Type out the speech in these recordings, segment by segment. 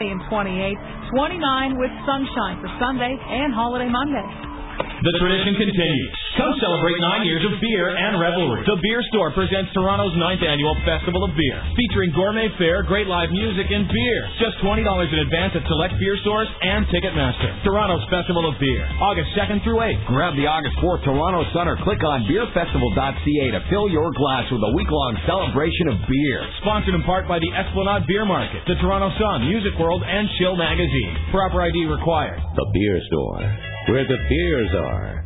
in 28, 29 with sunshine for Sunday and holiday Monday. The tradition continues. Come celebrate nine years of beer and revelry. The Beer Store presents Toronto's ninth annual Festival of Beer, featuring gourmet fare, great live music, and beer. Just $20 in advance at select beer stores and Ticketmaster. Toronto's Festival of Beer, August 2nd through 8th. Grab the August 4th Toronto Sun or click on beerfestival.ca to fill your glass with a week-long celebration of beer. Sponsored in part by the Esplanade Beer Market, the Toronto Sun, Music World, and Chill Magazine. Proper ID required. The Beer Store, where the beers are.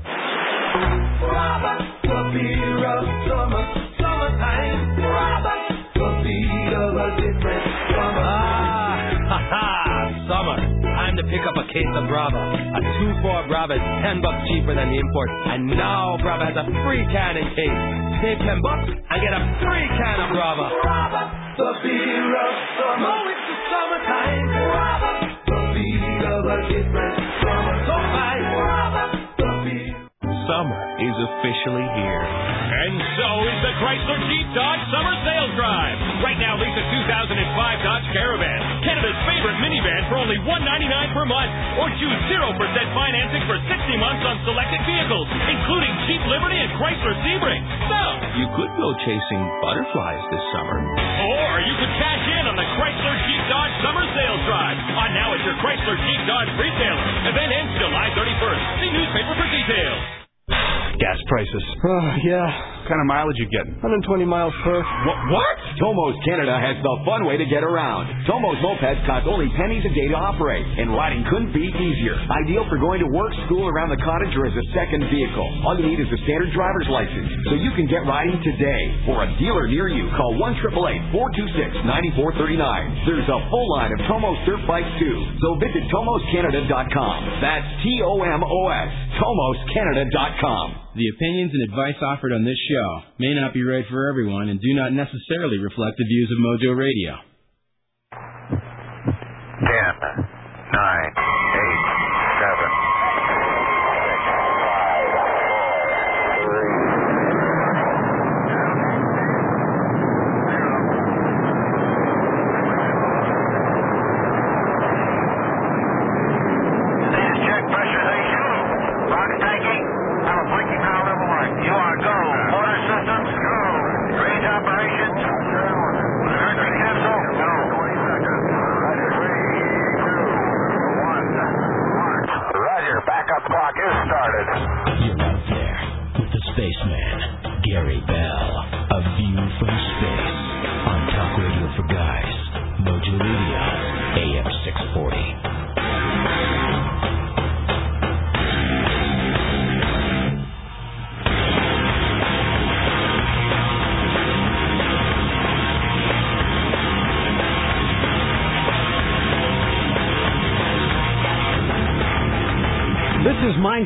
the beer of summer, summertime. the beat of a different summer. Ah, ha ha, summer. Time to pick up a case of Brava. A 2-4 Brava is 10 bucks cheaper than the import. And now Brava has a free can in case. Save 10 bucks and get a free can of Brava. Brava, The beer of summer. Oh, it's the summertime. Brava, the beat of a different Summer is officially here. And so is the Chrysler Jeep Dodge Summer Sales Drive. Right now, lease a 2005 Dodge Caravan, Canada's favorite minivan for only 199 per month, or choose 0% financing for 60 months on selected vehicles, including Jeep Liberty and Chrysler Sebring. So, You could go chasing butterflies this summer. or you could cash in on the Chrysler Jeep Dodge Summer Sales Drive. On now at your Chrysler Jeep Dodge retailer. Event ends July 31st. See newspaper for details. Gas prices. Oh, yeah. What kind of mileage you getting? 120 miles per. What? what? Tomos Canada has the fun way to get around. Tomos mopeds cost only pennies a day to operate, and riding couldn't be easier. Ideal for going to work, school, around the cottage, or as a second vehicle. All you need is a standard driver's license, so you can get riding today. For a dealer near you, call 1 426 9439 There's a full line of Tomos dirt bikes too, so visit TomosCanada.com. That's T-O-M-O-S, TomosCanada.com. The opinions and advice offered on this show may not be right for everyone and do not necessarily reflect the views of Mojo Radio. Ten,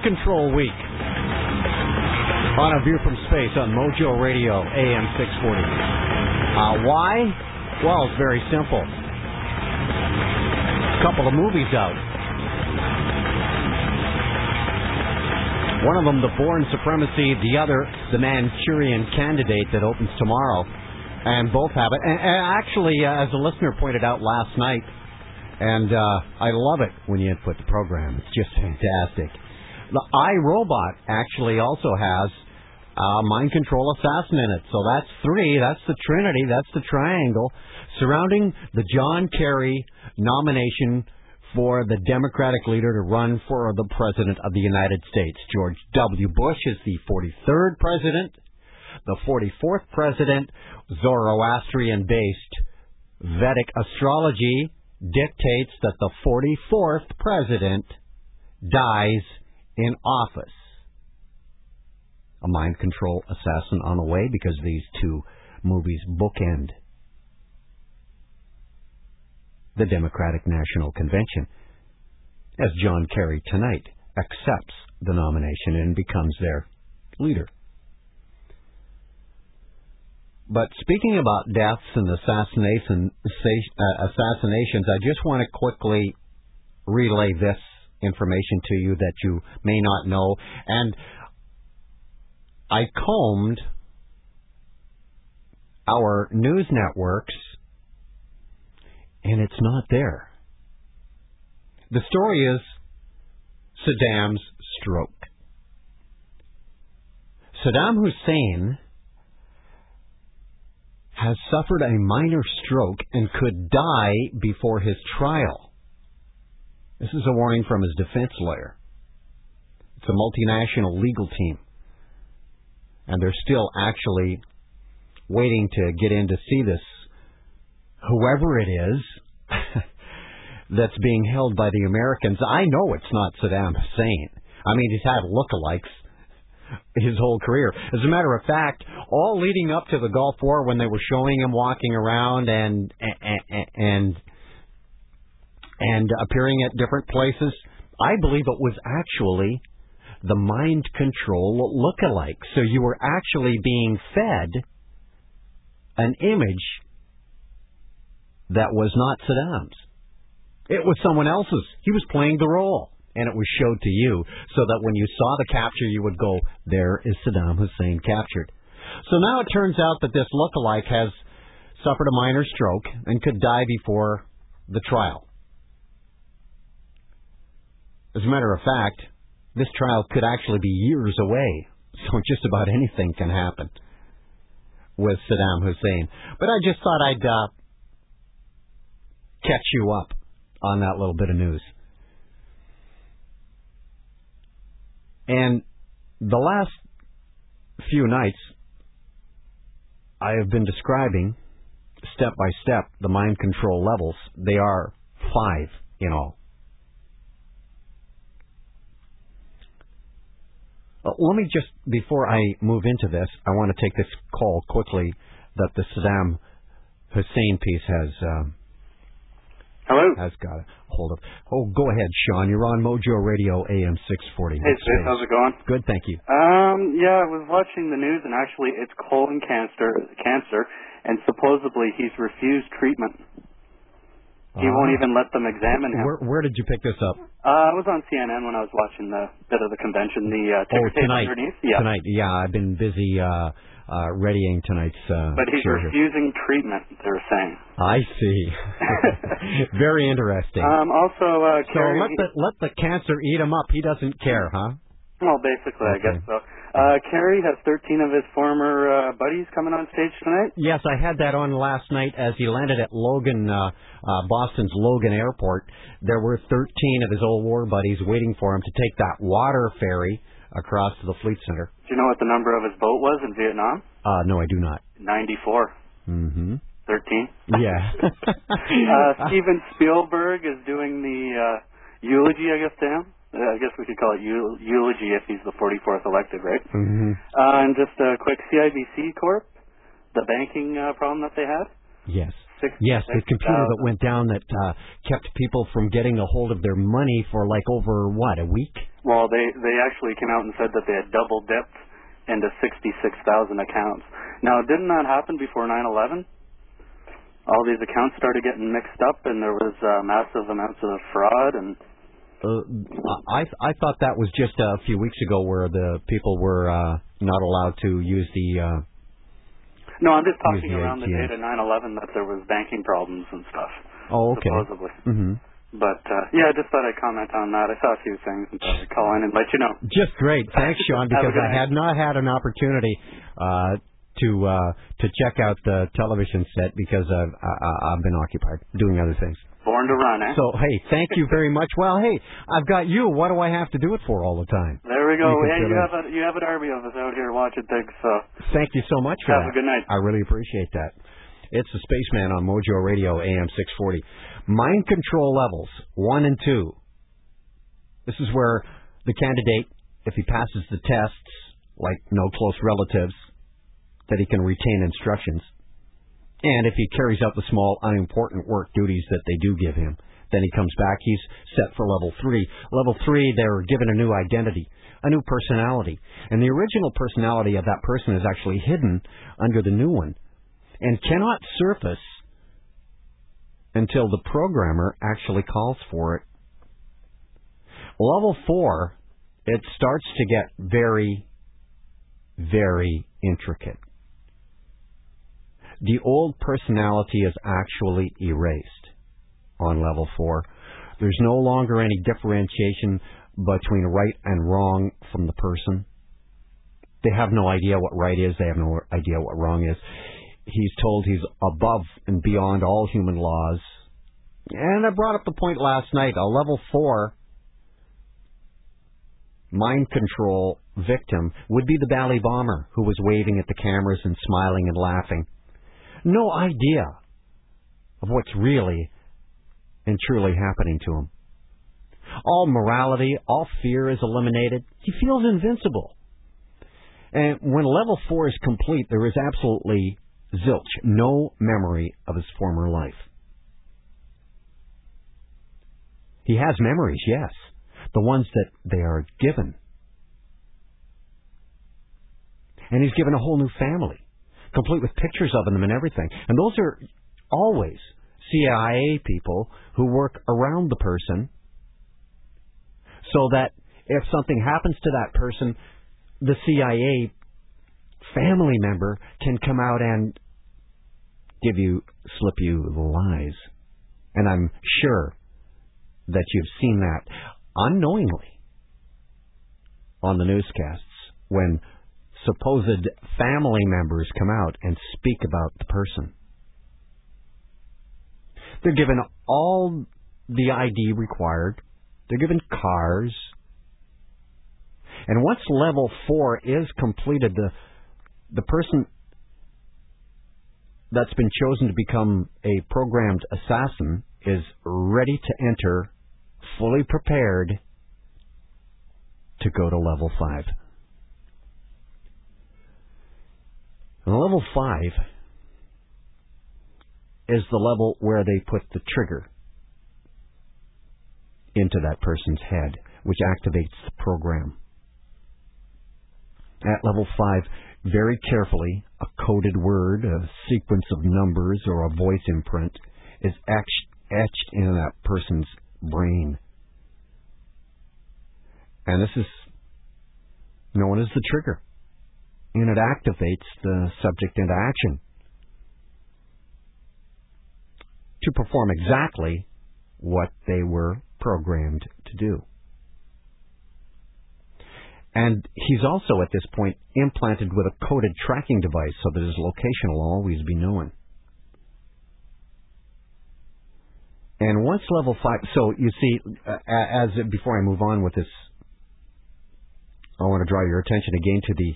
Control Week. On a view from space on Mojo Radio, AM 640. Uh, why? Well, it's very simple. A couple of movies out. One of them, The Bourne Supremacy, the other, The Manchurian Candidate, that opens tomorrow. And both have it. And, and actually, uh, as a listener pointed out last night, and uh, I love it when you input the program. It's just fantastic. The iRobot actually also has uh, mind control assassin in it. So that's three. That's the trinity. That's the triangle surrounding the John Kerry nomination for the Democratic leader to run for the President of the United States. George W. Bush is the 43rd President. The 44th President, Zoroastrian-based Vedic astrology dictates that the 44th president dies in office. A mind control assassin on the way because these two movies bookend the Democratic National Convention as John Kerry tonight accepts the nomination and becomes their leader. But speaking about deaths and uh, assassinations, I just want to quickly relay this information to you that you may not know. And I combed our news networks, and it's not there. The story is Saddam's stroke. Saddam Hussein has suffered a minor stroke and could die before his trial. This is a warning from his defense lawyer. It's a multinational legal team. And they're still actually waiting to get in to see this, whoever it is that's being held by the Americans. I know it's not Saddam Hussein. I mean, he's had lookalikes his whole career. As a matter of fact, all leading up to the Gulf War, when they were showing him walking around and and and, and appearing at different places, I believe it was actually the mind control lookalike. So you were actually being fed an image that was not Saddam's. It was someone else's. He was playing the role and it was showed to you so that when you saw the capture, you would go, there is Saddam Hussein captured. So now it turns out that this look-alike has suffered a minor stroke and could die before the trial. As a matter of fact, this trial could actually be years away, so just about anything can happen with Saddam Hussein. But I just thought I'd uh, catch you up on that little bit of news. And the last few nights, I have been describing step by step the mind control levels. They are five in all. Uh, let me just, before I move into this, I want to take this call quickly that the Saddam Hussein piece has um, Hello. Has got a hold of. Oh, go ahead, Sean. You're on Mojo Radio AM 640. Hey, Sid, how's it going? Good, thank you. Um, yeah, I was watching the news, and actually, it's colon cancer, cancer, and supposedly he's refused treatment. He won't even let them examine him. Where, where did you pick this up? Uh, I was on CNN when I was watching the bit of the convention, the uh, ticker oh, tonight. underneath. Yeah. Tonight, yeah. I've been busy uh, uh, readying tonight's. Uh, But he's show refusing treatment. They're saying. I see. Very interesting. Um, also, uh, so Kerry, let the let the cancer eat him up. He doesn't care, huh? well, basically, I guess so. Uh, Kerry has 13 of his former uh, buddies coming on stage tonight. Yes, I had that on last night as he landed at Logan, uh, uh, Boston's Logan Airport. There were 13 of his old war buddies waiting for him to take that water ferry across to the Fleet Center. Do you know what the number of his boat was in Vietnam? Uh, no, I do not. 94. Mm-hmm. 13. Yeah. uh, Steven Spielberg is doing the uh, eulogy, I guess, to him. Uh, I guess we could call it eul- eulogy if he's the 44th elected, right? hmm Uh, and just a quick CIBC Corp, the banking uh, problem that they had. Yes. Six, Yes, the computer that went down that uh, kept people from getting a hold of their money for like over what a week. Well, they they actually came out and said that they had double dipped into 66,000 accounts. Now, didn't that happen before 9/11? All these accounts started getting mixed up, and there was uh, massive amounts of fraud and I I thought that was just a few weeks ago where the people were uh, not allowed to use the. Uh, No, I'm just talking around the date of 9/11 that there was banking problems and stuff. oh, okay. Supposedly. hmm But uh, yeah, I just thought I'd comment on that. I saw a few things and thought I'd call in and let you know. Just great. Thanks, Sean, because I had not had an opportunity uh, to uh, to check out the television set because I've I, I- I've been occupied doing other things. Born to run, eh? So hey, thank you very much. Well, hey, I've got you. What do I have to do it for all the time? there we go. You yeah, you have a you have an army of us out here watching things. So Thank you so much for Have that. a good night. I really appreciate that. It's the Spaceman on Mojo Radio AM 640. Mind control levels one and two. This is where the candidate, if he passes the tests, like no close relatives, that he can retain instructions. And if he carries out the small, unimportant work duties that they do give him, then he comes back. He's set for level three. Level three, they're given a new identity, a new personality. And the original personality of that person is actually hidden under the new one and cannot surface until the programmer actually calls for it. Level four, it starts to get very, very intricate. The old personality is actually erased on level four. There's no longer any differentiation between right and wrong from the person. They have no idea what right is. They have no idea what wrong is. He's told he's above and beyond all human laws. And I brought up the point last night. A level four mind control victim would be the Bali bomber who was waving at the cameras and smiling and laughing. No idea of what's really and truly happening to him. All morality, all fear is eliminated. He feels invincible. And when level four is complete, there is absolutely zilch, no memory of his former life. He has memories, yes, the ones that they are given. And he's given a whole new family, complete with pictures of them and everything. And those are always CIA people who work around the person so that if something happens to that person, the CIA family member can come out and give you, slip you lies. And I'm sure that you've seen that unknowingly on the newscasts when supposed family members come out and speak about the person. They're given all the ID required. They're given cars. And once level four is completed, the the person that's been chosen to become a programmed assassin is ready to enter, fully prepared to go to level five. And level five is the level where they put the trigger into that person's head, which activates the program. At level 5, very carefully, a coded word, a sequence of numbers, or a voice imprint is etched in that person's brain. And this is known as the trigger. And it activates the subject into action to perform exactly what they were programmed to do. And he's also at this point implanted with a coded tracking device so that his location will always be known. And once level five, so you see, as before I move on with this, I want to draw your attention again to the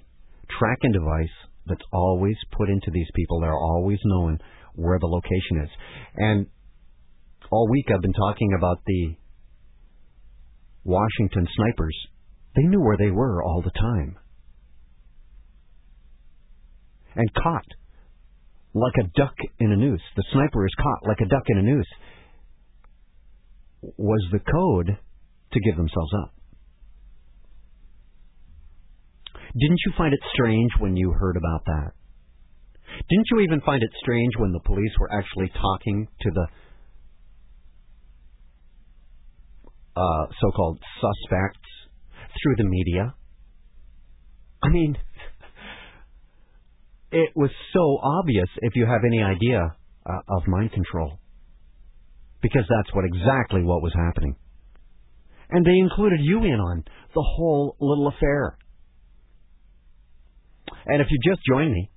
tracking device that's always put into these people. They're always knowing where the location is. And all week I've been talking about the Washington snipers. They knew where they were all the time. And caught like a duck in a noose. The sniper is caught like a duck in a noose. Was the code to give themselves up. Didn't you find it strange when you heard about that? Didn't you even find it strange when the police were actually talking to the uh, so-called suspects through the media? I mean, it was so obvious if you have any idea uh, of mind control. Because that's what exactly what was happening. And they included you in on the whole little affair. And if you just joined me,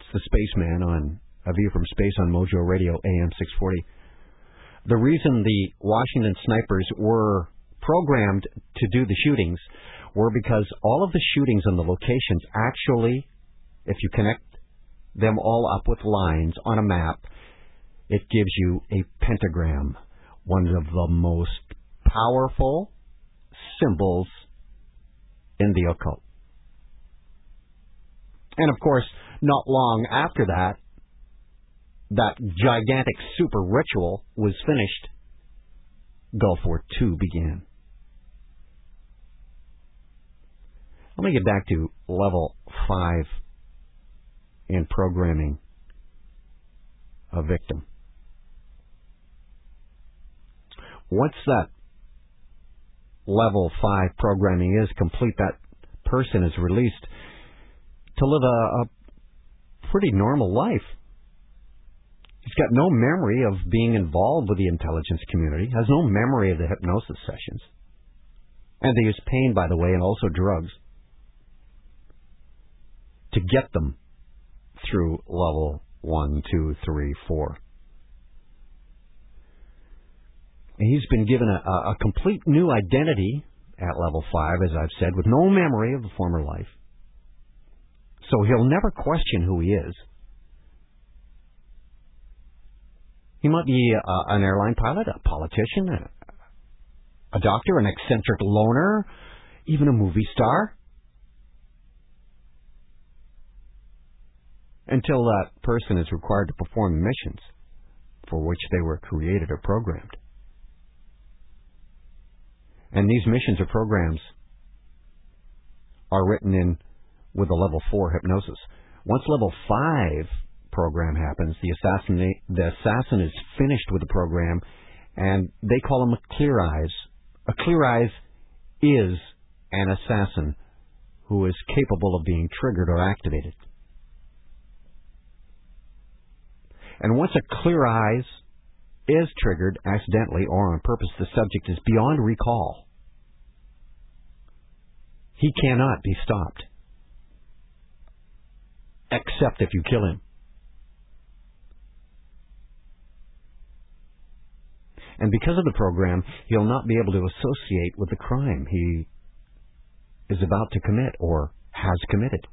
it's the Spaceman on A View from Space on Mojo Radio, AM 640. The reason the Washington snipers were programmed to do the shootings were because all of the shootings and the locations actually, if you connect them all up with lines on a map, it gives you a pentagram, one of the most powerful symbols in the occult. And of course, not long after that, that gigantic super ritual was finished, Gulf War II began. Let me get back to level five in programming a victim. Once that level five programming is complete, that person is released to live a, a pretty normal life. He's got no memory of being involved with the intelligence community, has no memory of the hypnosis sessions. And they use pain, by the way, and also drugs to get them through level one, two, three, four. And he's been given a, a, complete new identity at level five, as I've said, with no memory of the former life. So he'll never question who he is. He might be a, an airline pilot, a politician, a, a doctor, an eccentric loner, even a movie star. Until that person is required to perform the missions for which they were created or programmed. And these missions or programs are written in with a level 4 hypnosis. Once level 5 program happens, the assassin, the assassin is finished with the program, and they call him a clear eyes. A clear eyes is an assassin who is capable of being triggered or activated. And once a clear eyes is triggered accidentally or on purpose, the subject is beyond recall. He cannot be stopped. Except if you kill him. And because of the program, he'll not be able to associate with the crime he is about to commit or has committed.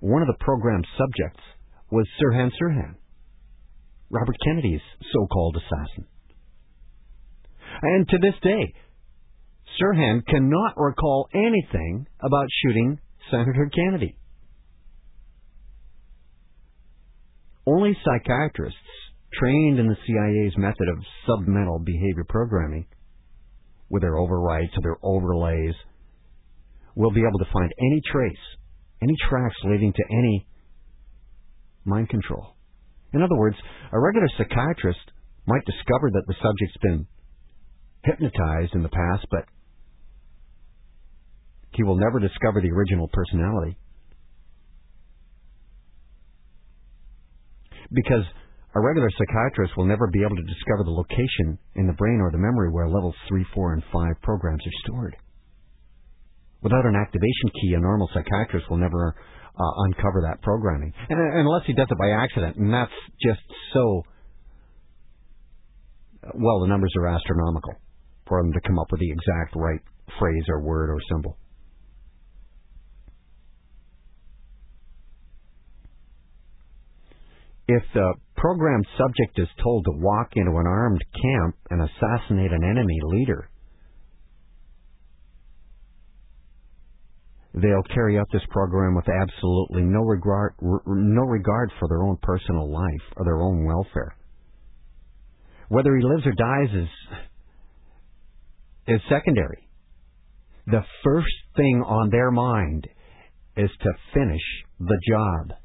One of the program's subjects was Sirhan Sirhan, Robert Kennedy's so called assassin. And to this day, Sirhan cannot recall anything about shooting Senator Kennedy. Only psychiatrists trained in the CIA's method of submental behavior programming, with their overrides or their overlays, will be able to find any trace, any tracks leading to any mind control. In other words, a regular psychiatrist might discover that the subject's been hypnotized in the past, but he will never discover the original personality. Because a regular psychiatrist will never be able to discover the location in the brain or the memory where levels 3, 4, and 5 programs are stored. Without an activation key, a normal psychiatrist will never uh, uncover that programming. And, unless he does it by accident, and that's just so. Well, the numbers are astronomical for him to come up with the exact right phrase or word or symbol. If the program subject is told to walk into an armed camp and assassinate an enemy leader, they'll carry out this program with absolutely no regard no regard for their own personal life or their own welfare. Whether he lives or dies is is secondary. The first thing on their mind is to finish the job.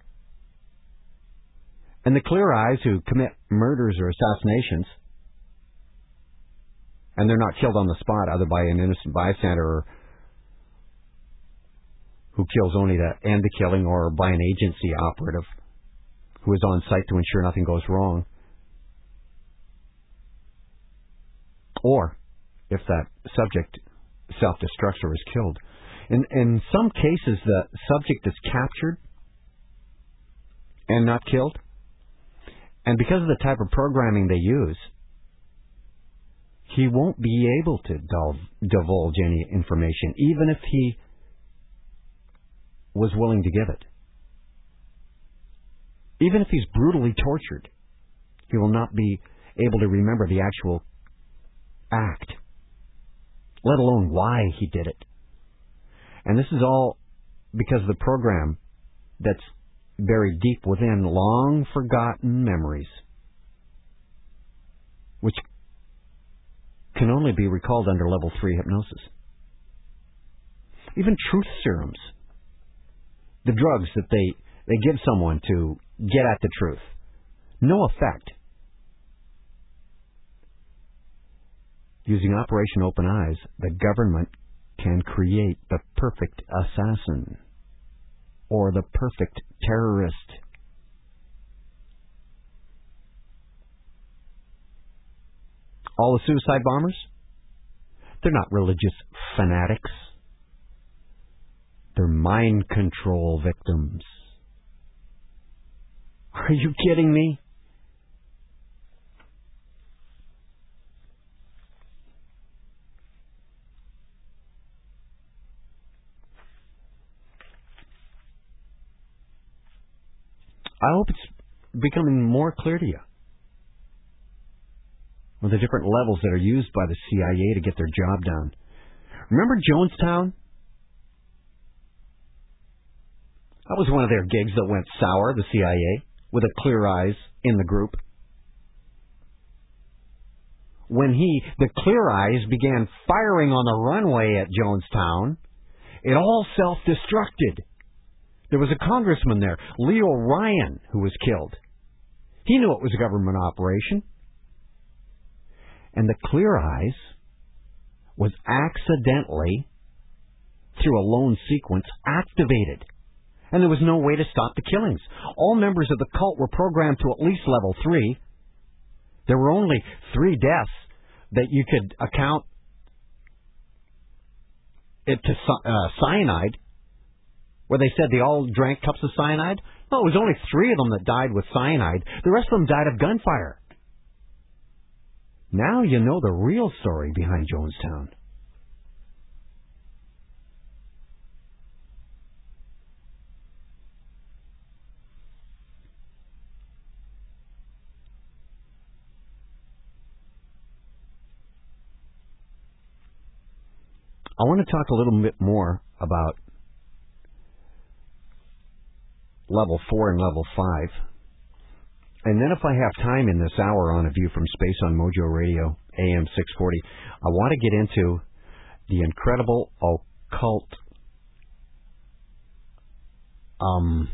And the clear eyes who commit murders or assassinations, and they're not killed on the spot either by an innocent bystander or who kills only to end the killing or by an agency operative who is on site to ensure nothing goes wrong. Or if that subject self destructs or is killed. In in some cases the subject is captured and not killed. And because of the type of programming they use, he won't be able to divulge any information, even if he was willing to give it. Even if he's brutally tortured, he will not be able to remember the actual act, let alone why he did it. And this is all because of the program that's buried deep within long forgotten memories, which can only be recalled under level 3 hypnosis. Even truth serums, the drugs that they, they give someone to get at the truth, no effect. Using Operation Open Eyes, the government can create the perfect assassin or the perfect terrorist. All the suicide bombers? They're not religious fanatics. They're mind control victims. Are you kidding me? I hope it's becoming more clear to you. With the different levels that are used by the CIA to get their job done. Remember Jonestown? That was one of their gigs that went sour, the CIA, with a clear eyes in the group. When he, the clear eyes, began firing on the runway at Jonestown, it all self destructed. There was a congressman there, Leo Ryan, who was killed. He knew it was a government operation. And the Clear Eyes was accidentally, through a lone sequence, activated. And there was no way to stop the killings. All members of the cult were programmed to at least level three. There were only three deaths that you could account it to uh, cyanide where they said they all drank cups of cyanide? No, it was only three of them that died with cyanide. The rest of them died of gunfire. Now you know the real story behind Jonestown. I want to talk a little bit more about level four and level five. And then if I have time in this hour on A View from Space on Mojo Radio, AM 640, I want to get into the incredible occult um,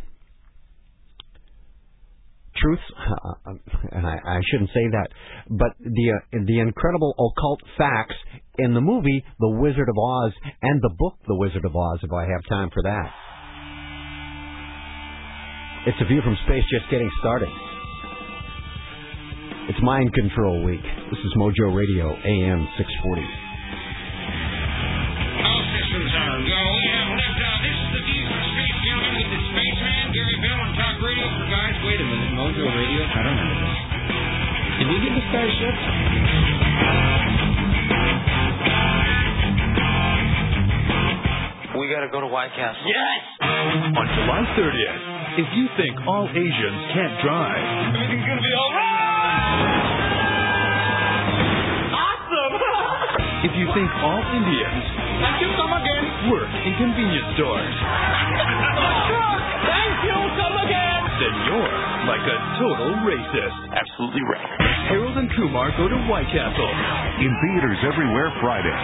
truth, uh, and I, I shouldn't say that, but the uh, the incredible occult facts in the movie The Wizard of Oz and the book The Wizard of Oz, if I have time for that. It's a view from space just getting started. It's Mind Control Week. This is Mojo Radio, AM 640. All systems are go. Have liftoff. This is the view from space, gentlemen, with the spaceman, Gary Bell, on Talk Radio for guys. Wait a minute, Mojo Radio? I don't know. Did we get the starship? We gotta go to White Castle. Yes! On July 30th, if you think all Asians can't drive, Everything's gonna be alright! Awesome! if you think all Indians Thank you, come again! work in convenience stores, Thank you, come again! then you're like a total racist. Absolutely right. Harold and Kumar go to White Castle. In theaters everywhere Friday.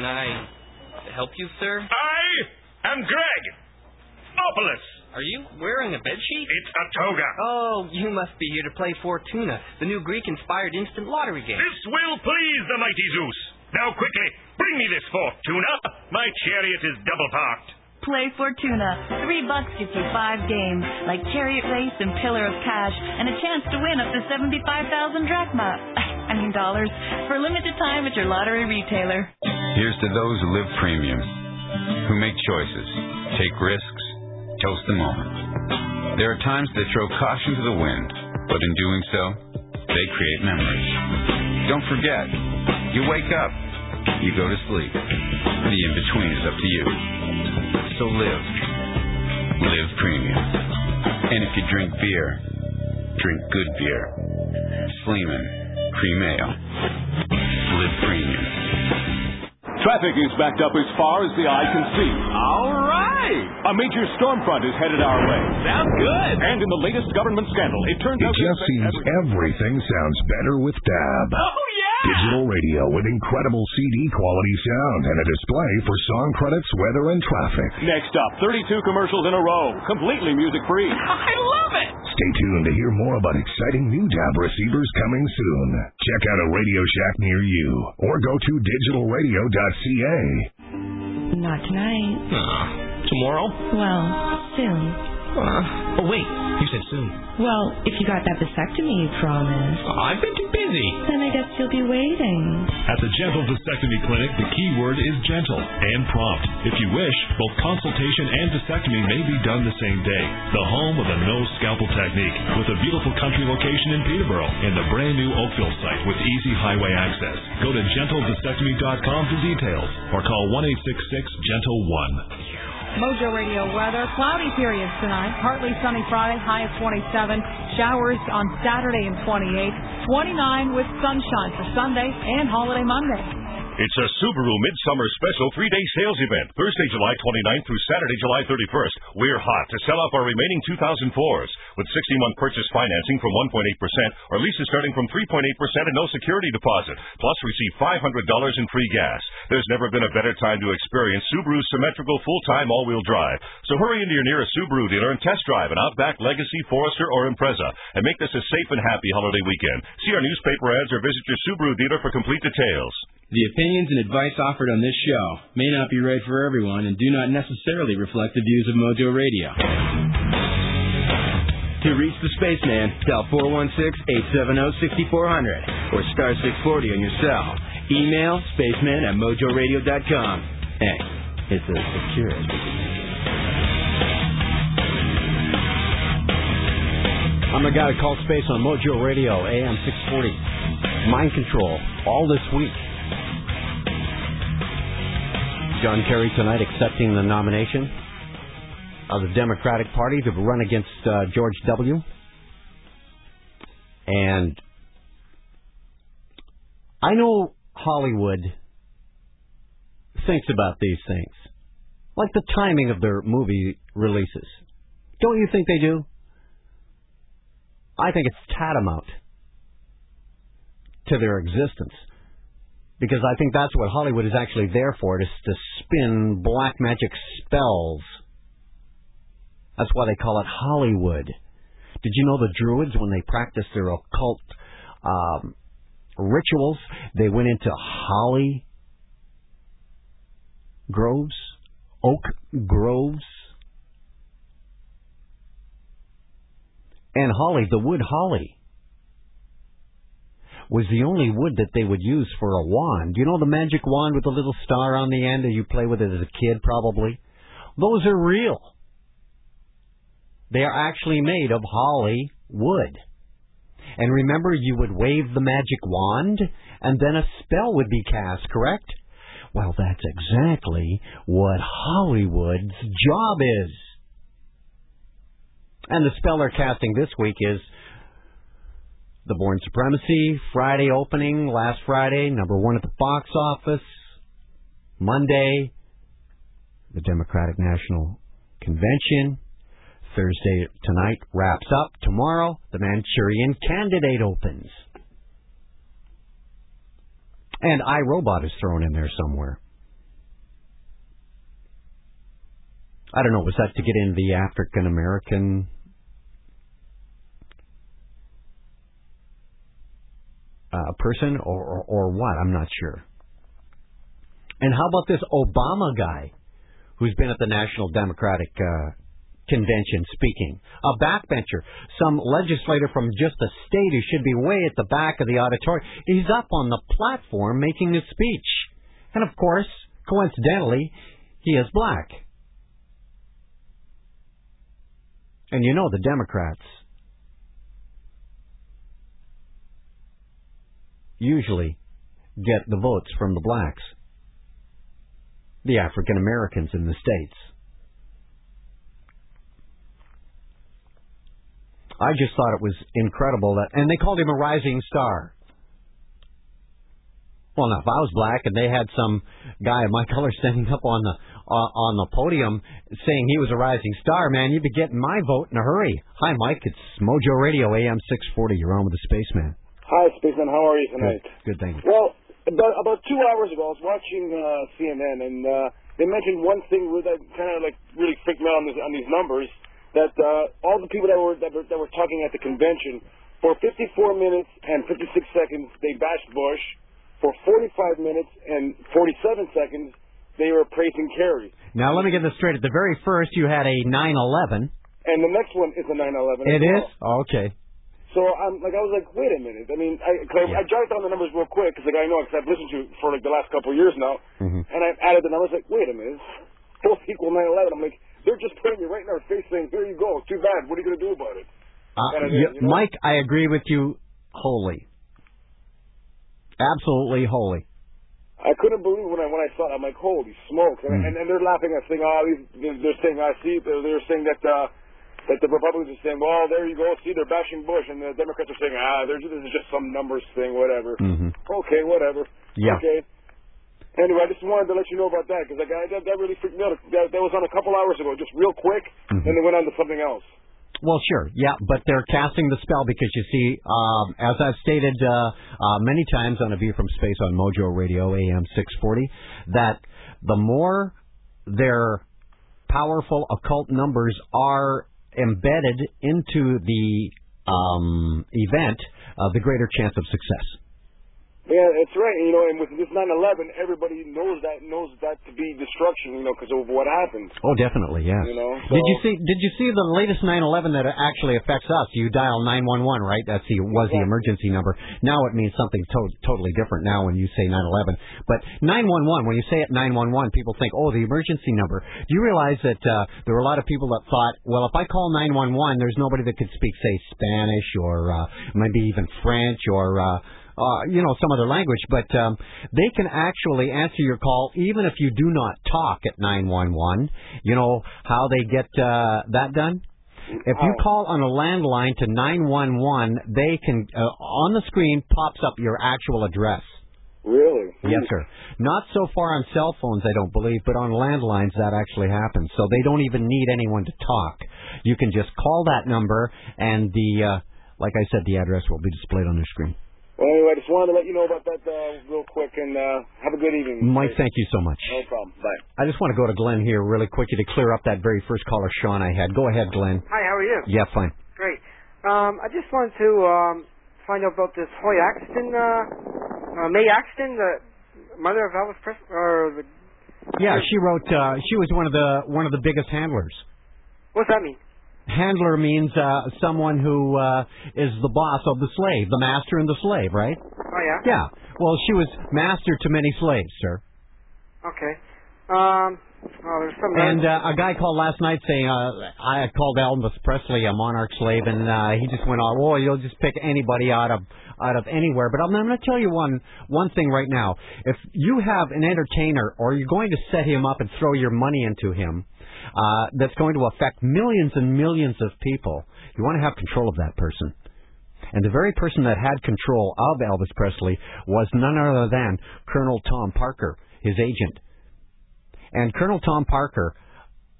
Can I help you, sir? I am Greg. Opolis. Are you wearing a bedsheet? It's a toga. Oh, you must be here to play Fortuna, the new Greek-inspired instant lottery game. This will please the mighty Zeus. Now quickly, bring me this Fortuna. My chariot is double parked. Play Fortuna. Three bucks gets you five games, like Chariot Race and Pillar of Cash, and a chance to win up to 75,000 drachma. I mean dollars. For a limited time at your lottery retailer. Here's to those who live premium, who make choices, take risks, toast the moment. There are times they throw caution to the wind, but in doing so, they create memories. Don't forget, you wake up, you go to sleep. The in between is up to you. So live. Live premium. And if you drink beer, drink good beer. Sleeman, cream ale. Live premium. Traffic is backed up as far as the eye can see. All right. A major storm front is headed our way. Sounds good. And in the latest government scandal, it turns It out just seems everything sounds better with DAB. Oh, yeah! Digital radio with incredible CD quality sound and a display for song credits, weather, and traffic. Next up, 32 commercials in a row, completely music free. I love it! Stay tuned to hear more about exciting new DAB receivers coming soon. Check out a Radio Shack near you or go to digitalradio.ca. Not tonight. tomorrow? Well, soon. Uh, oh, wait. You said soon. Well, if you got that vasectomy you promised. I've been too busy. Then I guess you'll be waiting. At the Gentle Vasectomy Clinic, the key word is gentle and prompt. If you wish, both consultation and vasectomy may be done the same day. The home of the no scalpel technique, with a beautiful country location in Peterborough and the brand new Oakville site with easy highway access. Go to gentlevasectomy.com for details or call 1 866 Gentle 1. Mojo Radio weather. Cloudy periods tonight. Partly sunny Friday, high of 27. Showers on Saturday and 28. 29 with sunshine for Sunday and holiday Monday. It's a Subaru Midsummer Special three-day sales event. Thursday, July 29th through Saturday, July 31st. We're hot to sell off our remaining 2004s with 60-month purchase financing from 1.8% or leases starting from 3.8% and no security deposit. Plus, receive $500 in free gas. There's never been a better time to experience Subaru's symmetrical full-time all-wheel drive. So hurry into your nearest Subaru dealer and test drive an Outback, Legacy, Forester, or Impreza and make this a safe and happy holiday weekend. See our newspaper ads or visit your Subaru dealer for complete details. The opinions and advice offered on this show may not be right for everyone and do not necessarily reflect the views of Mojo Radio. To reach the spaceman, dial 416-870-6400 or star 640 on your cell. Email spaceman at mojoradio.com. Hey, it's a secure. I'm the guy to call space on Mojo Radio, AM 640. Mind control, all this week. John Kerry tonight accepting the nomination of the Democratic Party to run against uh, George W. And I know Hollywood thinks about these things, like the timing of their movie releases. Don't you think they do? I think it's tantamount to their existence because I think that's what Hollywood is actually there for, is to spin black magic spells. That's why they call it Hollywood. Did you know the Druids, when they practiced their occult um, rituals, they went into holly groves, oak groves? And holly, the wood holly, was the only wood that they would use for a wand. You know the magic wand with the little star on the end that you play with it as a kid, probably? Those are real. They are actually made of holly wood. And remember, you would wave the magic wand, and then a spell would be cast, correct? Well, that's exactly what Hollywood's job is. And the spell they're casting this week is the Bourne Supremacy Friday opening last Friday, number one at the box office. Monday, the Democratic National Convention. Thursday tonight wraps up. Tomorrow, the Manchurian Candidate opens. And iRobot is thrown in there somewhere. I don't know, was that to get in the African American uh, person or, or, or what? I'm not sure. And how about this Obama guy who's been at the National Democratic uh, Convention speaking? A backbencher, some legislator from just a state who should be way at the back of the auditorium. He's up on the platform making his speech. And of course, coincidentally, he is black. And you know the Democrats usually get the votes from the blacks, the African Americans in the States. I just thought it was incredible that, and they called him a rising star. Well, now if I was black and they had some guy of my color standing up on the uh, on the podium saying he was a rising star, man, you'd be getting my vote in a hurry. Hi, Mike. It's Mojo Radio, AM 640. You're on with the Spaceman. Hi, Spaceman. How are you tonight? Good, thank you. Well, about about two hours ago, I was watching uh, CNN, and uh, they mentioned one thing that kind of like really freaked me out on, this, on these numbers. That uh, all the people that were, that were that were talking at the convention for 54 minutes and 56 seconds, they bashed Bush. For 45 minutes and 47 seconds, they were praising Kerry. Now let me get this straight. At the very first, you had a 9/11 and the next one is a 911. It as is okay. So I'm like, I was like, wait a minute. I mean, I, cause I, I jotted down the numbers real quick because like I know because I've listened to it for like the last couple of years now, Mhm. and I've added the numbers. Like, wait a minute, both equal 911. I'm like, they're just putting it right in our face, saying, here you go. Too bad. What are you gonna do about it? Uh, is, you know? Mike, I agree with you wholly. Absolutely wholly. I couldn't believe when I when I saw it. I'm like, holy smokes! And, Mm. and, and they're laughing at saying, oh, these, they're saying, I see. They're, they're saying that uh, that the Republicans are saying, well, there you go. See, they're bashing Bush, and the Democrats are saying, ah, there's this is just some numbers thing, whatever. Mhm. Okay, whatever. Yeah. Okay. Anyway, I just wanted to let you know about that because like, that, that really freaked me out. That, that was on a couple hours ago, just real quick, Mm-hmm. and it went on to something else. Well, sure, yeah, but they're casting the spell because you see, um, as I've stated uh, uh, many times on A View from Space on Mojo Radio AM 640, that the more their powerful occult numbers are embedded into the um, event, uh, the greater chance of success. Yeah, that's right. You know, and with this 9/11, everybody knows that knows that to be destruction. You know, because of what happened. Oh, definitely, yes. You know, Did you see? Did you see the latest 911 that actually affects us? You dial 911, right? That's the was the emergency number. Now it means something to- totally different. Now when you say 911, but 911, when you say it 911, people think, oh, the emergency number. Do you realize that uh, there were a lot of people that thought, well, if I call 911, there's nobody that could speak, say, Spanish or uh, maybe even French or. Uh, uh, you know, some other language, but um, they can actually answer your call even if you do not talk at 911. You know how they get uh, that done? If you call on a landline to 911, they can, uh, on the screen pops up your actual address. Really? Yes, sir. Not so far on cell phones, I don't believe, but on landlines that actually happens. So they don't even need anyone to talk. You can just call that number, and the, uh, like I said, the address will be displayed on the screen. Well, anyway, I just wanted to let you know about that uh, real quick, and uh, have a good evening. Mike, thank you so much. No problem. Bye. I just want to go to Glenn here really quickly to clear up that very first caller, Sean, I had. Go ahead, Glenn. Hi, how are you? Yeah, fine. Great. Um, I just wanted to um, find out about this Hoyt Axton, uh, uh, Mae Axton, the mother of Elvis Presley, or the, Yeah, she wrote. Uh, she was one of the one of the biggest handlers. what's that mean? Handler means uh, someone who uh, is the boss of the slave, the master and the slave, right? Oh yeah. Yeah. Well, she was master to many slaves, sir. Okay. Um. Oh, there's some. And uh, a guy called last night saying uh, I called Elvis Presley a monarch slave, and uh, he just went on. Oh, you'll just pick anybody out of out of anywhere. But I'm, I'm going to tell you one one thing right now. If you have an entertainer, or you're going to set him up and throw your money into him, uh, that's going to affect millions and millions of people. You want to have control of that person. And the very person that had control of Elvis Presley was none other than Colonel Tom Parker, his agent. And Colonel Tom Parker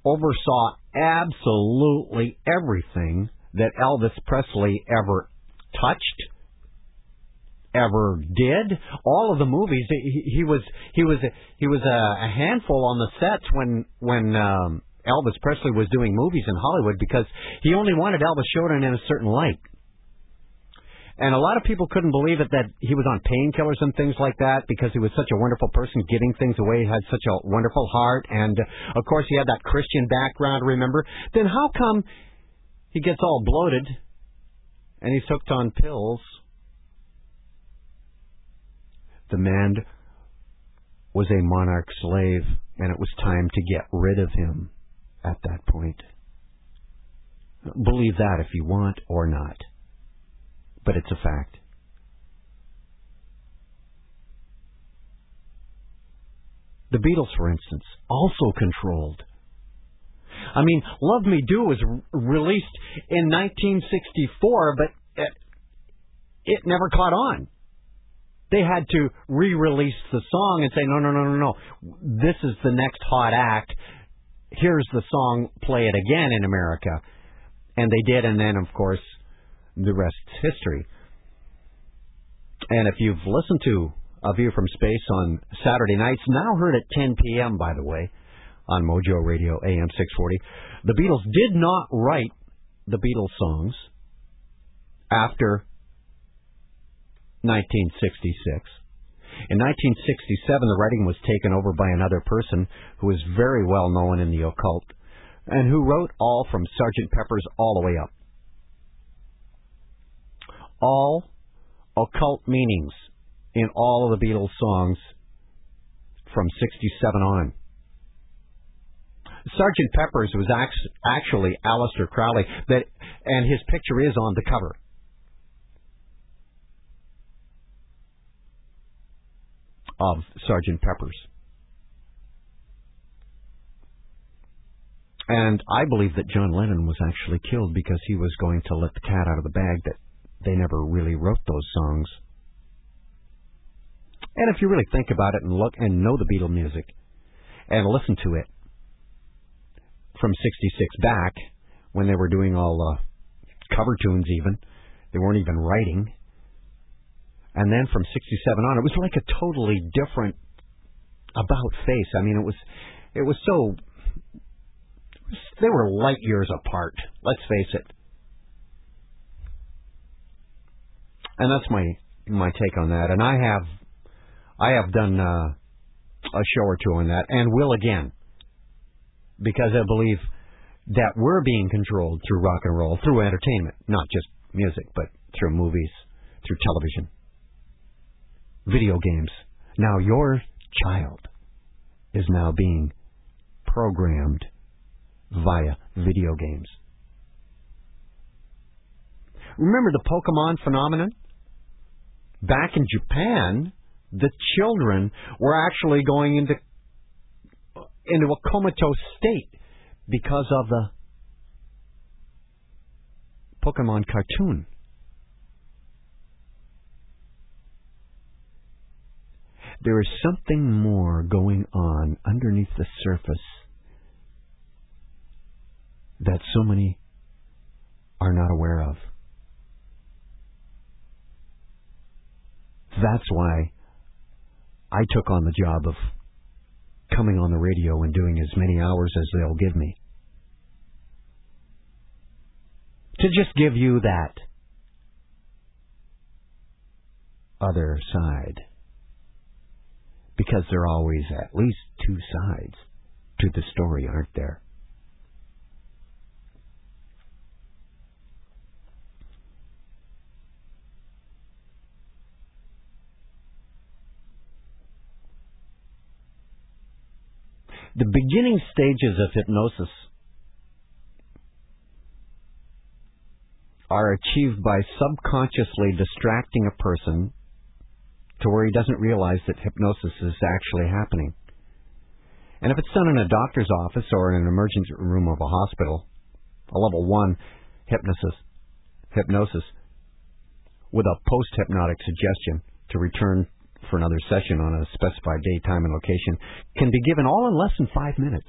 oversaw absolutely everything that Elvis Presley ever touched, ever did. All of the movies he, he was he was he was a, a handful on the sets when when um, Elvis Presley was doing movies in Hollywood because he only wanted Elvis shown in a certain light. And a lot of people couldn't believe it that he was on painkillers and things like that because he was such a wonderful person giving things away. He had such a wonderful heart. And, of course, he had that Christian background, remember? Then how come he gets all bloated and he's hooked on pills? The man was a monarch slave, and it was time to get rid of him at that point. Believe that if you want or not but it's a fact. The Beatles, for instance, also controlled. I mean, Love Me Do was released in 1964, but it, it never caught on. They had to re-release the song and say, no, no, no, no, no. This is the next hot act. Here's the song. Play it again in America. And they did, and then, of course, the rest's history. And if you've listened to A View from Space on Saturday nights, now heard at 10 p.m., by the way, on Mojo Radio AM 640, the Beatles did not write the Beatles songs after 1966. In 1967, the writing was taken over by another person who was very well known in the occult. And who wrote all from Sgt. Pepper's all the way up? All occult meanings in all of the Beatles songs from 67 on. Sergeant Pepper's was act- actually Aleister Crowley, that, and his picture is on the cover. Of Sergeant Pepper's. And I believe that John Lennon was actually killed because he was going to let the cat out of the bag that they never really wrote those songs. And if you really think about it and look and know the Beatle music and listen to it from 66 back when they were doing all uh, cover tunes even, they weren't even writing. And then from 67 on, it was like a totally different about face. I mean, it was it was so they were light years apart. Let's face it. And that's my my take on that. And I have I have done uh, a show or two on that, and will again, because I believe that we're being controlled through rock and roll, through entertainment, not just music, but through movies, through television, video games. Now your child is now being programmed via video games. Remember the Pokemon phenomenon? Back in Japan, the children were actually going into into a comatose state because of the Pokemon cartoon. There is something more going on underneath the surface that so many are not aware of. That's why I took on the job of coming on the radio and doing as many hours as they'll give me. To just give you that other side. Because there are always at least two sides to the story, aren't there? The beginning stages of hypnosis are achieved by subconsciously distracting a person to where he doesn't realize that hypnosis is actually happening. And if it's done in a doctor's office or in an emergency room of a hospital, a level one hypnosis, hypnosis with a post hypnotic suggestion to return for another session on a specified day, time, and location can be given all in less than five minutes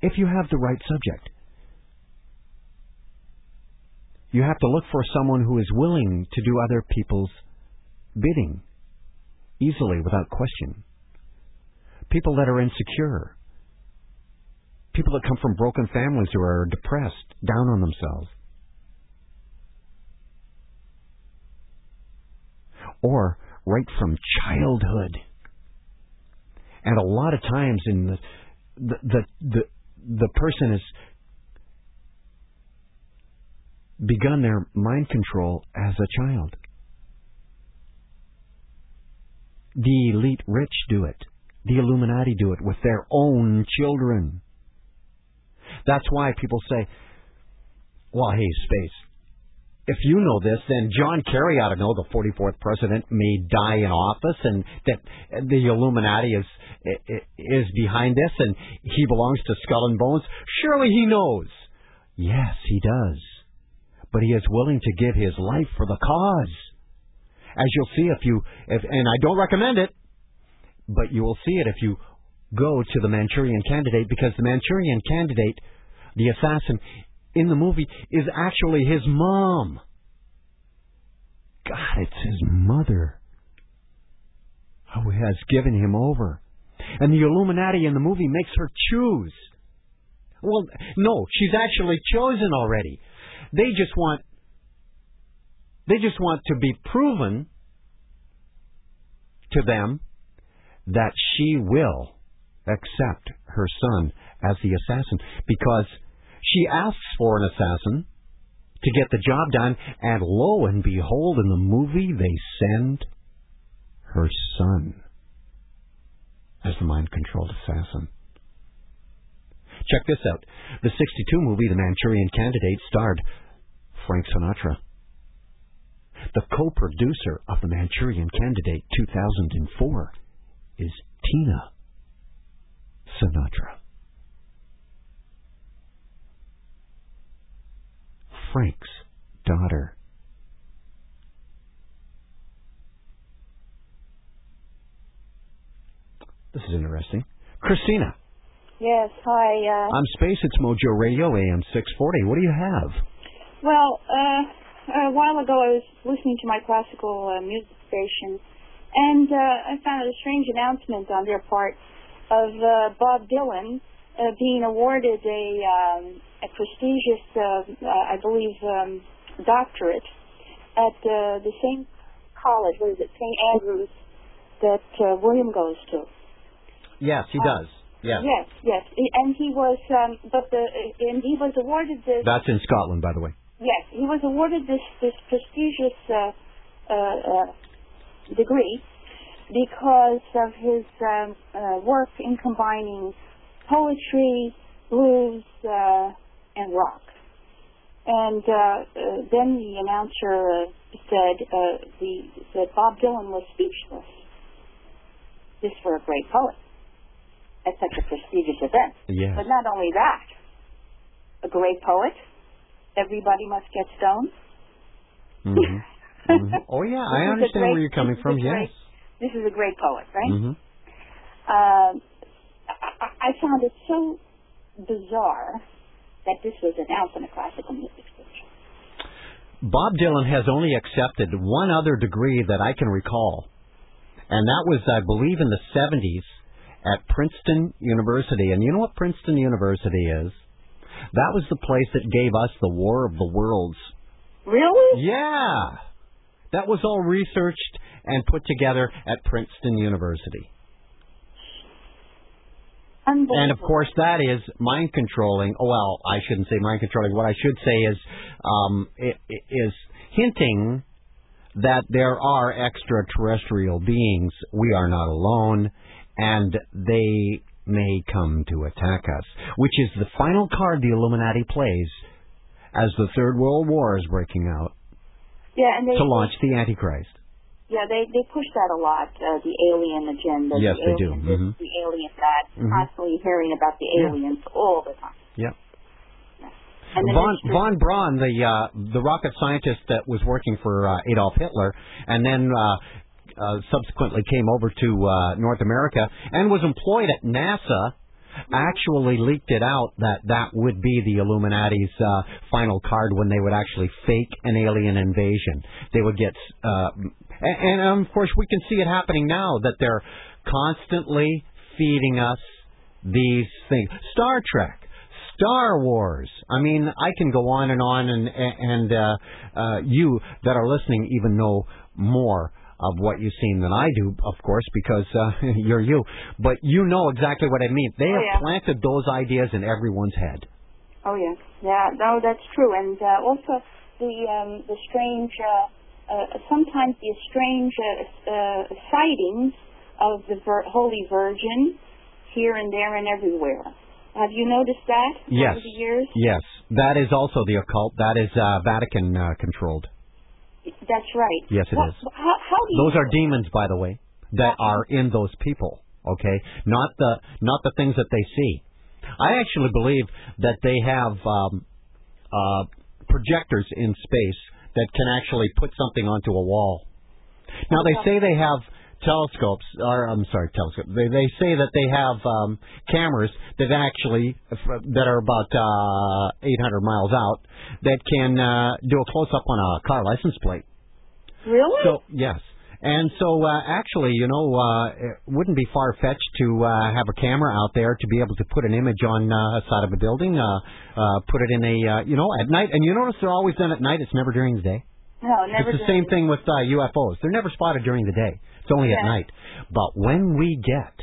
if you have the right subject. You have to look for someone who is willing to do other people's bidding easily without question. People that are insecure. People that come from broken families who are depressed, down on themselves. Or right from childhood. And a lot of times in the the the the, the person has begun their mind control as a child. The elite rich do it. The Illuminati do it with their own children. That's why people say, well, hey, space, if you know this, then John Kerry ought to know the 44th president may die in office, and that the Illuminati is is behind this, and he belongs to Skull and Bones. Surely he knows. Yes, he does. But he is willing to give his life for the cause. As you'll see if you, if, and I don't recommend it, but you will see it if you go to the Manchurian Candidate, because the Manchurian Candidate, the assassin, in the movie is actually his mom. God, it's his mother who has given him over. And the Illuminati in the movie makes her choose. Well, no, she's actually chosen already. They just want they just want to be proven to them that she will accept her son as the assassin because she asks for an assassin to get the job done, and lo and behold, in the movie they send her son as the mind controlled assassin. Check this out. The 62 movie, The Manchurian Candidate, starred Frank Sinatra. The co producer of The Manchurian Candidate 2004 is Tina Sinatra. Frank's daughter. This is interesting. Christina. Yes, hi. Uh, I'm Space. It's Mojo Radio, AM 640. What do you have? well, uh, a while ago I was listening to my classical uh, music station, and uh, I found a strange announcement on their part of uh, Bob Dylan uh, being awarded a, um, a prestigious, uh, uh, I believe, um, doctorate at uh, the same college, what is it, St. Andrews, that uh, William goes to. Yes, he does. Yes. Yes, yes, and he was, um, but the, and he was awarded this. That's in Scotland, by the way. Yes, he was awarded this this prestigious uh, uh, uh, degree because of his um, uh, work in combining poetry, blues, uh, and rock. And uh, uh, then the announcer said uh, the that Bob Dylan was speechless. This for a great poet at such a prestigious event. But not only that, a great poet. Everybody must get stoned. hmm hmm Oh, yeah, I This is a understand great- where you're coming from. great- Yes. This is a great poet, right? hmm Um, I, I found it so bizarre that this was announced in a classical music station. Bob Dylan has only accepted one other degree that I can recall, and that was, I believe, in the 70s at Princeton University. And you know what Princeton University is? That was the place that gave us the War of the Worlds. Really? Yeah. That was all researched and put together at Princeton University. And of course, that is mind controlling. Oh, well, I shouldn't say mind controlling. What I should say is, um, it, it is hinting that there are extraterrestrial beings. We are not alone, and they may come to attack us. Which is the final card the Illuminati plays as the Third World War is breaking out Yeah, and they to launch the Antichrist. yeah they they push that a lot. Uh, the alien agenda. Yes, the they do. Mhm. The alien that. Mhm. Constantly hearing about the Yeah. aliens all the time. And then von von Braun, the uh, the rocket scientist that was working for uh, Adolf Hitler, and then uh, uh, subsequently came over to uh, North America and was employed at NASA, actually leaked it out that that would be the Illuminati's uh, final card when they would actually fake an alien invasion. They would get, uh, and, and um, of course we can see it happening now that they're constantly feeding us these things. Star Trek. Star Wars. I mean, I can go on and on, and and uh, uh, you that are listening even know more of what you've seen than I do, of course, because uh, you're you. But you know exactly what I mean. They Oh, have yeah. planted those ideas in everyone's head. Oh yeah, yeah. No, that's true. And uh, also the um, the strange, uh, uh, sometimes the strange uh, uh, sightings of the Vir- Holy Virgin here and there and everywhere. Have you noticed that Yes. over the years? Yes, that is also the occult. That is uh, Vatican uh, controlled. That's right. Yes, it What- is. How, how do you? Those are demons, by the way, that are in those people. Okay, not the not the things that they see. I actually believe that they have um, uh, projectors in space that can actually put something onto a wall. Now they say they have telescopes, or I'm sorry, telescopes. They they say that they have um, cameras that actually that are about uh, 800 miles out that can uh, do a close up on a car license plate. Really? So yes. And so, uh, actually, you know, uh, it wouldn't be far fetched to uh, have a camera out there to be able to put an image on uh, a side of a building, uh, uh, put it in a, uh, you know, at night. And you notice they're always done at night. It's never during the day. No, never. it's the same thing with uh, UFOs. They're never spotted during the day. It's only at night. But when we get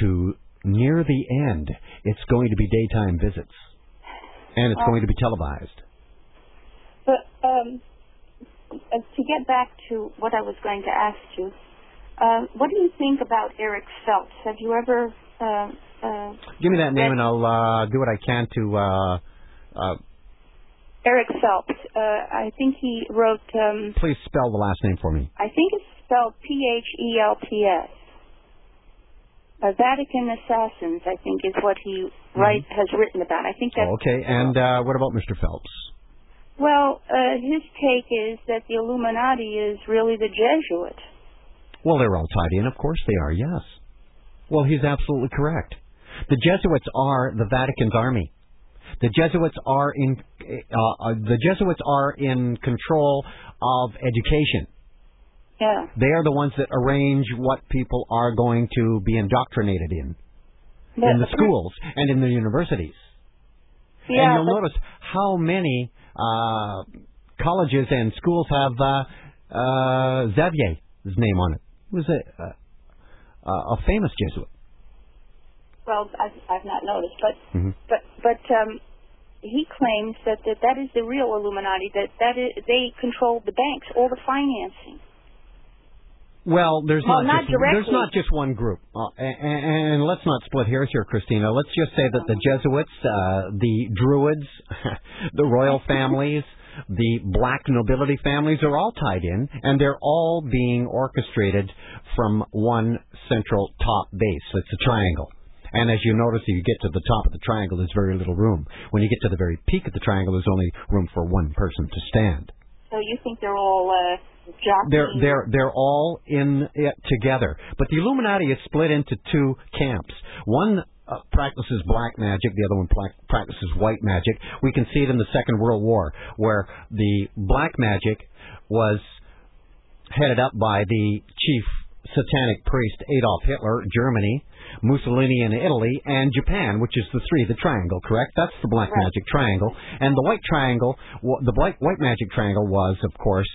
to near the end, it's going to be daytime visits, and it's Oh. going to be televised. But um, uh, to get back to what I was going to ask you, uh, what do you think about Eric Phelps? Have you ever? Uh, uh, Give me that name, and I'll uh, do what I can to. Uh, uh, Eric Phelps. Uh, I think he wrote. Um, please spell the last name for me. I think it's spelled P H E L P S. Uh, Vatican Assassins, I think, is what he write has written about. I think that's Oh, okay, and uh, what about Mr. Phelps? well. Uh, his take is that the Illuminati is really the Jesuit. Well, they're all tied in. Of course they are. Yes. Well, he's absolutely correct. The Jesuits are the Vatican's army. The Jesuits are in uh, uh, the Jesuits are in control of education. Yeah. They are the ones that arrange what people are going to be indoctrinated in But- in the schools and in the universities. Yeah, and you'll but- notice how many uh, colleges and schools have uh, uh, Xavier's name on it. He was a, a, a famous Jesuit. Well, I've, I've not noticed, but hmm but but um, he claims that, that that is the real Illuminati. That that is, they control the banks, all the financing. Well, there's Well, not, not just, there's not just one group, uh, and, and let's not split hairs here, Christina. Let's just say that the Jesuits, uh, the Druids, the royal families, the black nobility families are all tied in, and they're all being orchestrated from one central top base. It's a triangle. And as you notice, if you get to the top of the triangle, there's very little room. When you get to the very peak of the triangle, there's only room for one person to stand. So you think they're all uh, jockeying? They're they're they're all in it together. But the Illuminati is split into two camps. One uh, practices black magic, the other one practices white magic. We can see it in the Second World War, where the black magic was headed up by the chief satanic priest Adolf Hitler, Germany, Mussolini in Italy, and Japan, which is the three, the triangle, correct? That's the black magic triangle. And the white triangle, the white, white magic triangle was, of course,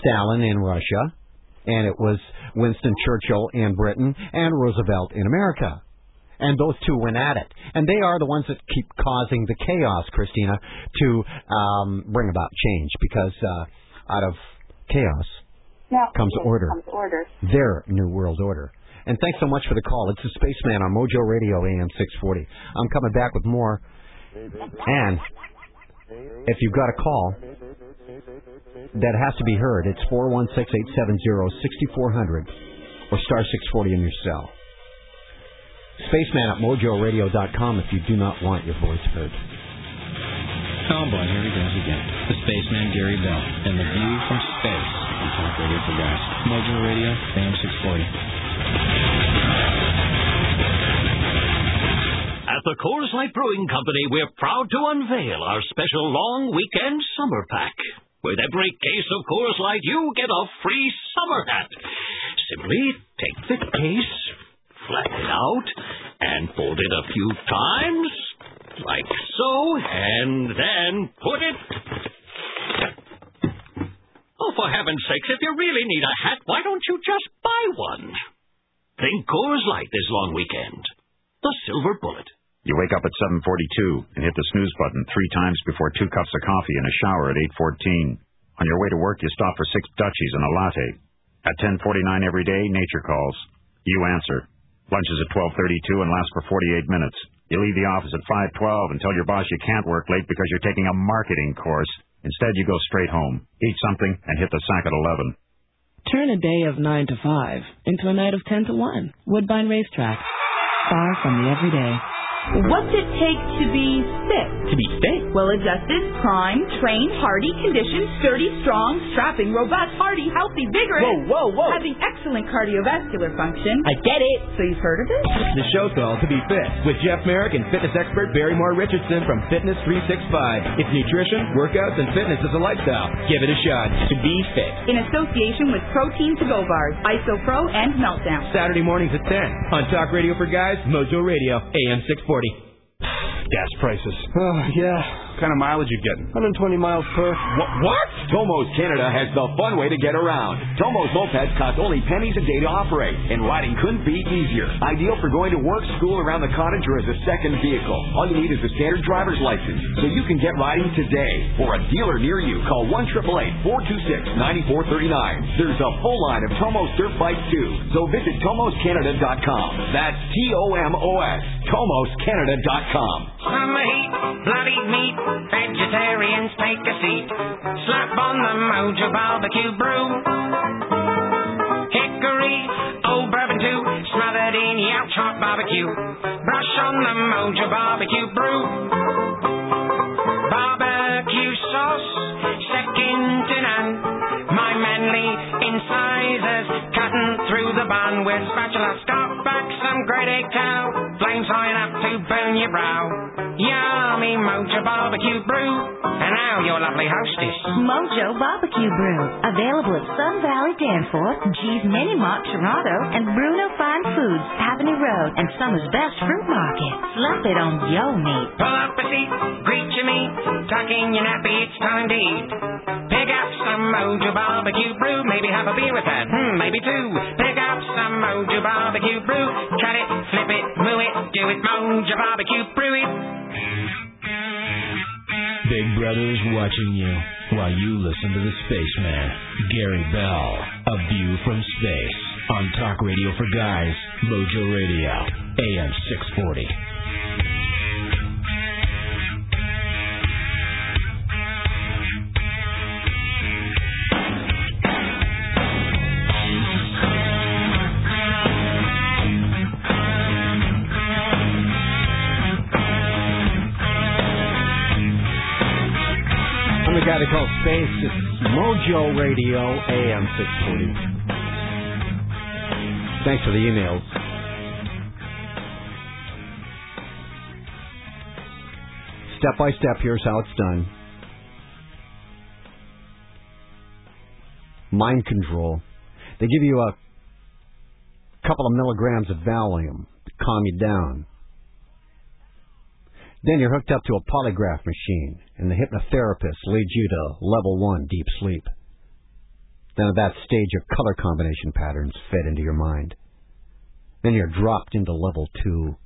Stalin in Russia, and it was Winston Churchill in Britain, and Roosevelt in America. And those two went at it. And they are the ones that keep causing the chaos, Christina, to um, bring about change, because uh, out of chaos now, comes yes, order. Comes order. their new world order. And thanks so much for the call. It's the Spaceman on Mojo Radio AM 640. I'm coming back with more. And if you've got a call that has to be heard, it's 416-870-6400 or star 640 in your cell. Spaceman at mojoradio.com if you do not want your voice heard. Oh boy, here he goes again. The spaceman Gary Bell and the view from space Radio. Mojo Radio, AM 640. At the Coors Light Brewing Company, we're proud to unveil our special long weekend summer pack. With every case of Coors Light, you get a free summer hat. Simply take the case, flatten it out, and fold it a few times, like so, and then put it. For heaven's sakes, if you really need a hat, why don't you just buy one? Think Coors Light this long weekend. The Silver Bullet. You wake up at 7:42 and hit the snooze button three times before two cups of coffee and a shower at 8:14. On your way to work, you stop for six Dutchies and a latte. At 10:49 every day, nature calls. You answer. Lunch is at 12:32 and lasts for 48 minutes. You leave the office at 5:12 and tell your boss you can't work late because you're taking a marketing course. Instead, you go straight home, eat something, and hit the sack at 11. Turn a day of 9 to 5 into a night of 10 to 1. Woodbine Racetrack. Far from the everyday. What's it take to be fit? To be fit? Well adjusted, prime, trained, hardy, conditioned, sturdy, strong, strapping, robust, hardy, healthy, vigorous. Whoa, whoa, whoa. Having excellent cardiovascular function. I get it. So you've heard of it? The show's called To Be Fit with Jeff Merrick and fitness expert Barry Moore Richardson from Fitness 365. It's nutrition, workouts, and fitness as a lifestyle. Give it a shot. To Be Fit. In association with Protein to Go Bars, ISO Pro, and Meltdown. Saturday mornings at 10 on Talk Radio for Guys, Mojo Radio, AM 640. Gas prices. Oh, yeah. What kind of mileage you getting? 120 miles per. What? what? Tomos Canada has the fun way to get around. Tomos mopeds cost only pennies a day to operate, and riding couldn't be easier. Ideal for going to work, school, around the cottage, or as a second vehicle. All you need is a standard driver's license, so you can get riding today. For a dealer near you, call 1 426 9439 There's a full line of Tomos dirt bikes too, so visit TomosCanada.com. That's T-O-M-O-S, TomosCanada.com. Summer heat, bloody meat, vegetarians take a seat. Slap on the Mojo Barbecue Brew. Hickory, old bourbon too, smothered in your chop barbecue. Brush on the Mojo Barbecue Brew. Barbecue sauce, second to none. My manly incisors cutting through the bun with spatula. Stop back some grade cow, flames high enough to burn your brow. Yummy Mojo Barbecue Brew, and now your lovely hostess. Mojo Barbecue Brew. Available at Sun Valley Danforth, G's Mini Mart Toronto, and Bruno Fine Foods, Avenue Road, and Summer's Best Fruit Market. Slap it on your meat. Pull up a seat, greet your meat, tuck in your nappy, it's time to eat. Pick up some Mojo Barbecue Brew, maybe have a beer with that, hmm, maybe two. Pick up some Mojo Barbecue Brew, cut it, flip it, moo it, do it, Mojo Barbecue Brew it. Big Brother's watching you while you listen to the spaceman, Gary Bell. A view from space on Talk Radio for Guys, Mojo Radio, AM 640. Call Space, it's Mojo Radio, AM 640. Thanks for the emails. Step by step, here's how it's done. Mind control. They give you a couple of milligrams of Valium to calm you down. Then you're hooked up to a polygraph machine, and the hypnotherapist leads you to level one deep sleep. Then at that stage, your color combination patterns fed into your mind. Then you're dropped into level two.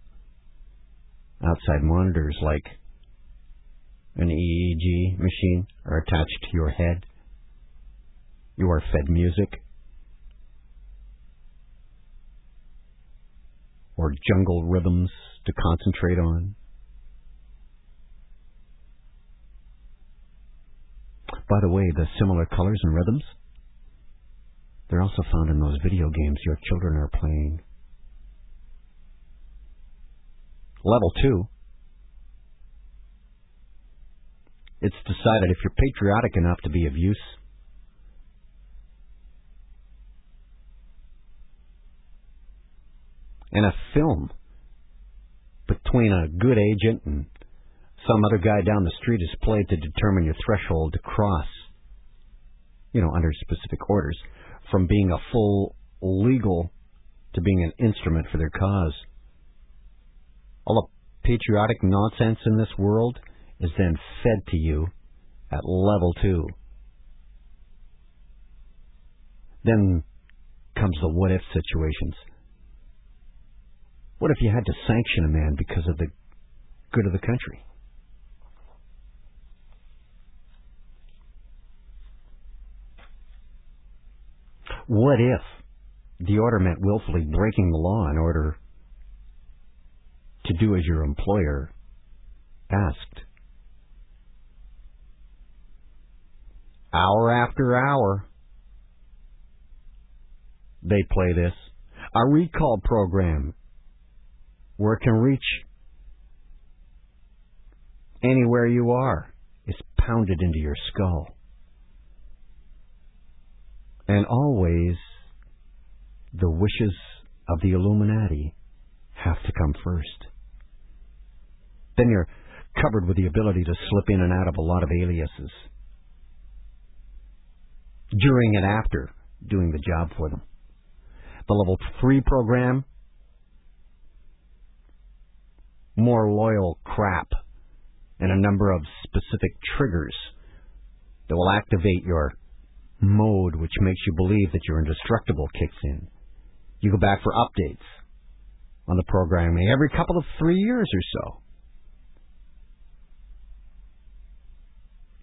Outside monitors like an EEG machine are attached to your head. You are fed music or jungle rhythms to concentrate on. By the way, the similar colors and rhythms, they're also found in those video games your children are playing. Level 2. It's decided if you're patriotic enough to be of use, and a film between a good agent and some other guy down the street is played to determine your threshold to cross, you know, under specific orders, from being a full legal to being an instrument for their cause. All the patriotic nonsense in this world is then fed to you at level two. Then comes the what if situations. What if you had to sanction a man because of the good of the country? What if the order meant willfully breaking the law in order to do as your employer asked? Hour after hour, they play this. A recall program where it can reach anywhere you are is pounded into your skull. And always the wishes of the Illuminati have to come first. Then you're covered with the ability to slip in and out of a lot of aliases during and after doing the job for them. The level 3 program more loyal crap and a number of specific triggers that will activate your mode, which makes you believe that you're indestructible, kicks in. You go back for updates on the programming every couple of three years or so.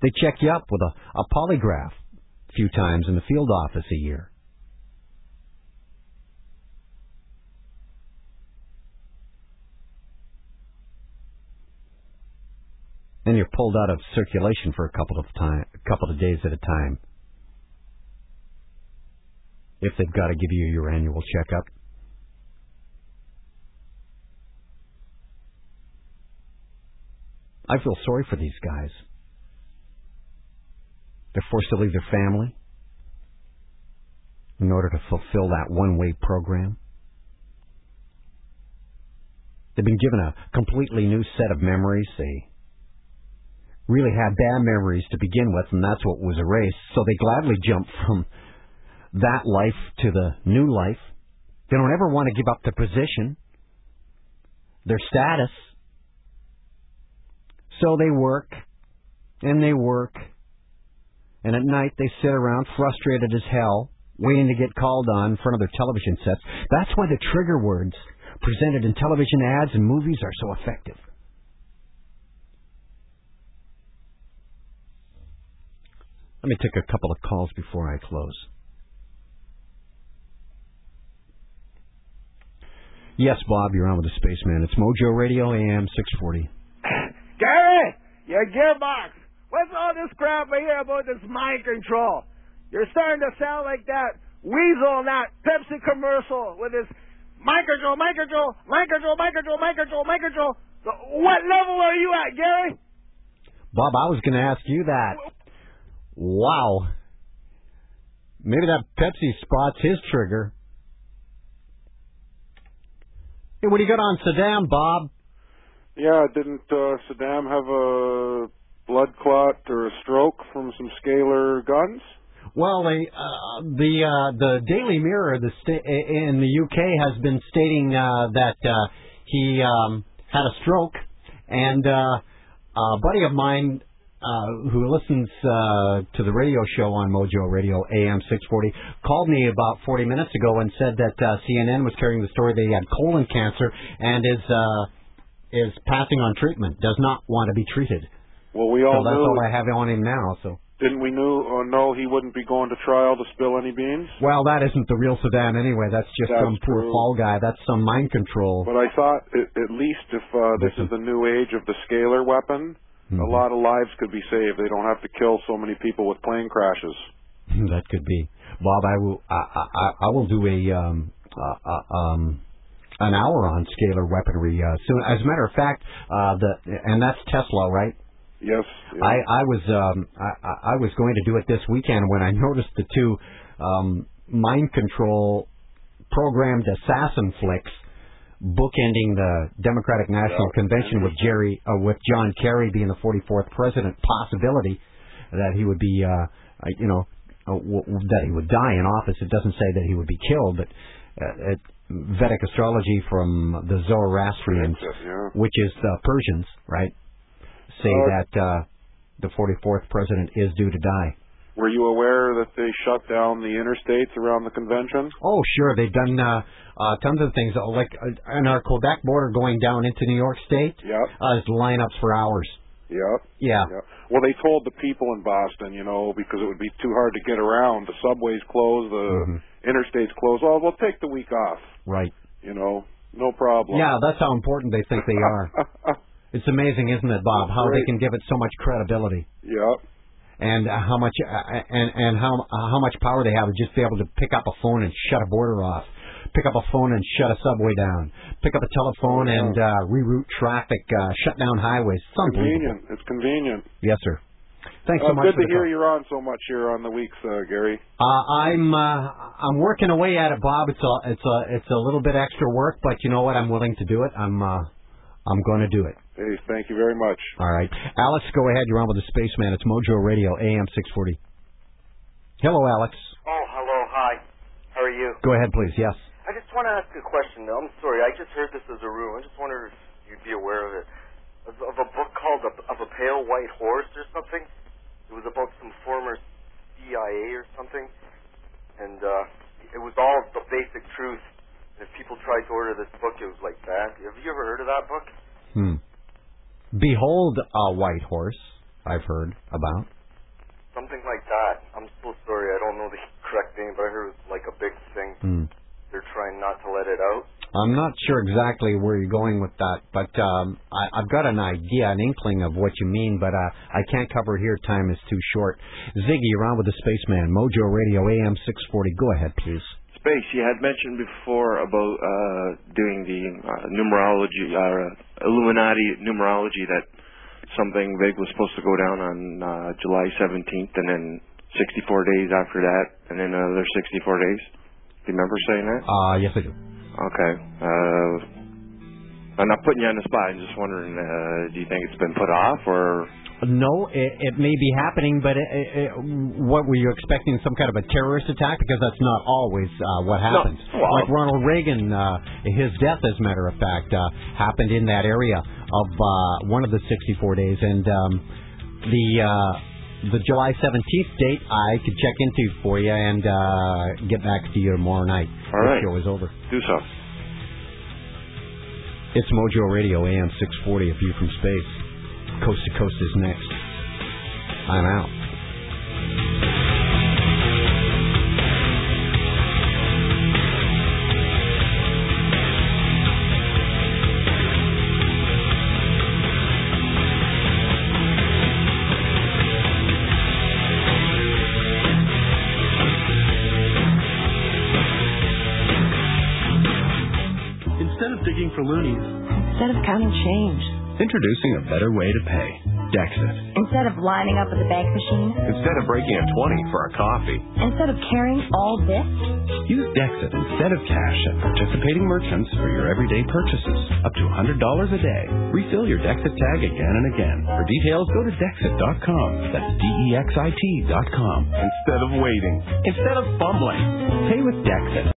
They check you up with a, a polygraph a few times in the field office a year. Then you're pulled out of circulation for a couple of time, a couple of days at a time. If they've got to give you your annual checkup. I feel sorry for these guys. They're forced to leave their family in order to fulfill that one-way program. They've been given a completely new set of memories. They really had bad memories to begin with, and that's what was erased. So they gladly jump from that life to the new life. They don't ever want to give up their position, their status. So they work, and they work, and at night they sit around frustrated as hell, waiting to get called on of their television sets. That's why the trigger words presented in television ads and movies are so effective. Let me take a couple of calls before I close. Yes, Bob, you're on with the Spaceman. It's Mojo Radio AM 640. Gary, your gearbox. What's all this crap I hear about this mind control? You're starting to sound like that weasel in that Pepsi commercial with his mind control, mind control, mind control, mind control, mind control, mind control. What level are you at, Gary? Bob, I was going to ask you that. Wow. Maybe that Pepsi spot's his trigger. Hey, what do you got on Saddam, Bob? Yeah, didn't uh, Saddam have a blood clot or a stroke from some scalar guns? Well, they, uh, the uh, the Daily Mirror the sta- in the UK has been stating uh, that uh, he um, had a stroke, and uh, a buddy of mine uh, who listens uh, to the radio show on Mojo Radio AM 640 called me about 40 minutes ago and said that uh, CNN was carrying the story that he had colon cancer and is uh, is passing on treatment, does not want to be treated. Well, we all so that's knew. all I have on him now. So. Didn't we knew or know he wouldn't be going to trial to spill any beans? Well, that isn't the real Saddam anyway. That's just That's some poor true. fall guy. That's some mind control. But I thought at, at least if uh, this is the new age of the scalar weapon, Mm-hmm. a lot of lives could be saved. They don't have to kill so many people with plane crashes. that could be. Bob, I will. I, I, I will do a um, uh, uh, um, an hour on scalar weaponry uh, soon. As a matter of fact, uh, the and that's Tesla, right? Yes. I, I was um, I I was going to do it this weekend when I noticed the two um, mind control programmed assassin flicks bookending the Democratic National Convention with Jerry uh, with John Kerry being the 44th president possibility that he would be uh, uh, you know uh, w- that he would die in office. It doesn't say that he would be killed but uh, it, Vedic astrology from the Zoroastrians Yeah. which is uh, Persians right say Uh, that uh, the 44th president is due to die Were you aware that they shut down the interstates around the convention? Oh, sure. They've done uh, uh, tons of things. Uh, Like uh, on our Quebec border going down into New York State, Yep. uh, there's lineups for hours. Yep. Yeah. Yep. Well, they told the people in Boston, you know, because it would be too hard to get around. The subways closed, the Mm-hmm. interstates closed. Oh, we'll take the week off. Right. You know, no problem. Yeah, that's how important they think they are. it's amazing, isn't it, Bob? How they can give it so much credibility. Yep. And uh, how much uh, and and how uh, how much power they have to just be able to pick up a phone and shut a border off, pick up a phone and shut a subway down, pick up a telephone yeah. and uh, reroute traffic, uh, shut down highways. It's. Convenient. It's convenient. Yes, sir. Thanks so Uh, much good to hear call. you're on so much here on the weeks, uh, Gary. Uh, I'm uh, I'm working away at it, Bob. It's a it's a it's a little bit extra work, but you know what? I'm willing to do it. I'm uh, I'm going to do it. Hey, thank you very much. All right, Alex, go ahead. You're on with the Spaceman. It's Mojo Radio, AM 640. Hello, Alex. Oh, hello, hi. How are you? Go ahead, please. Yes. I just want to ask a question. I'm sorry, I just heard this as a rumor. I just wonder if you'd be aware of it. Of, of a book called of, of a Pale White Horse or something. It was about some former CIA or something, and uh, it was all the basic truth. And if people tried to order this book, it was like that. Have you ever heard of that book? Hmm. Behold a white horse. I've heard about. Something like that. I'm so sorry, I don't know the correct name, but I heard it was like a big thing. Hmm. They're trying not to let it out. I'm not sure exactly where you're going with that, but um, I, I've got an idea, an inkling of what you mean, but uh, I can't cover it here. Time is too short. Ziggy, you're on with the Spaceman, Mojo Radio, AM 640. Go ahead, please. Space, you had mentioned before about uh, doing the uh, numerology, uh, Illuminati numerology, that something big was supposed to go down on uh, July 17th, and then 64 days after that, and then another 64 days. Do you remember saying that? Uh, yes, I do. Okay. Uh, I'm not putting you on the spot. I'm just wondering, uh, do you think it's been put off, or No, it, it may be happening, but it, it, what were you expecting? Some kind of a terrorist attack? Because that's not always uh, what happens. well- like Ronald Reagan, uh, his death, as a matter of fact, uh, happened in that area of uh, one of the 64 days, and um, the uh, the July 17th date I could check into for you and uh, get back to you tomorrow night. All right. The show is over. do so? It's Mojo Radio, AM 640, A View from Space. Coast to Coast is next. I'm out. Instead of digging for loonies, Instead of counting change. Introducing a better way to pay. Dexit. Instead of lining up at the bank machine. Instead of breaking a 20 for a coffee, Instead of carrying all this. use Dexit instead of cash at participating merchants for your everyday purchases. Up to $100 a day. Refill your Dexit tag again and again. For details, go to Dexit.com. That's D E X I T.com. Instead of waiting. Instead of fumbling. Pay with Dexit.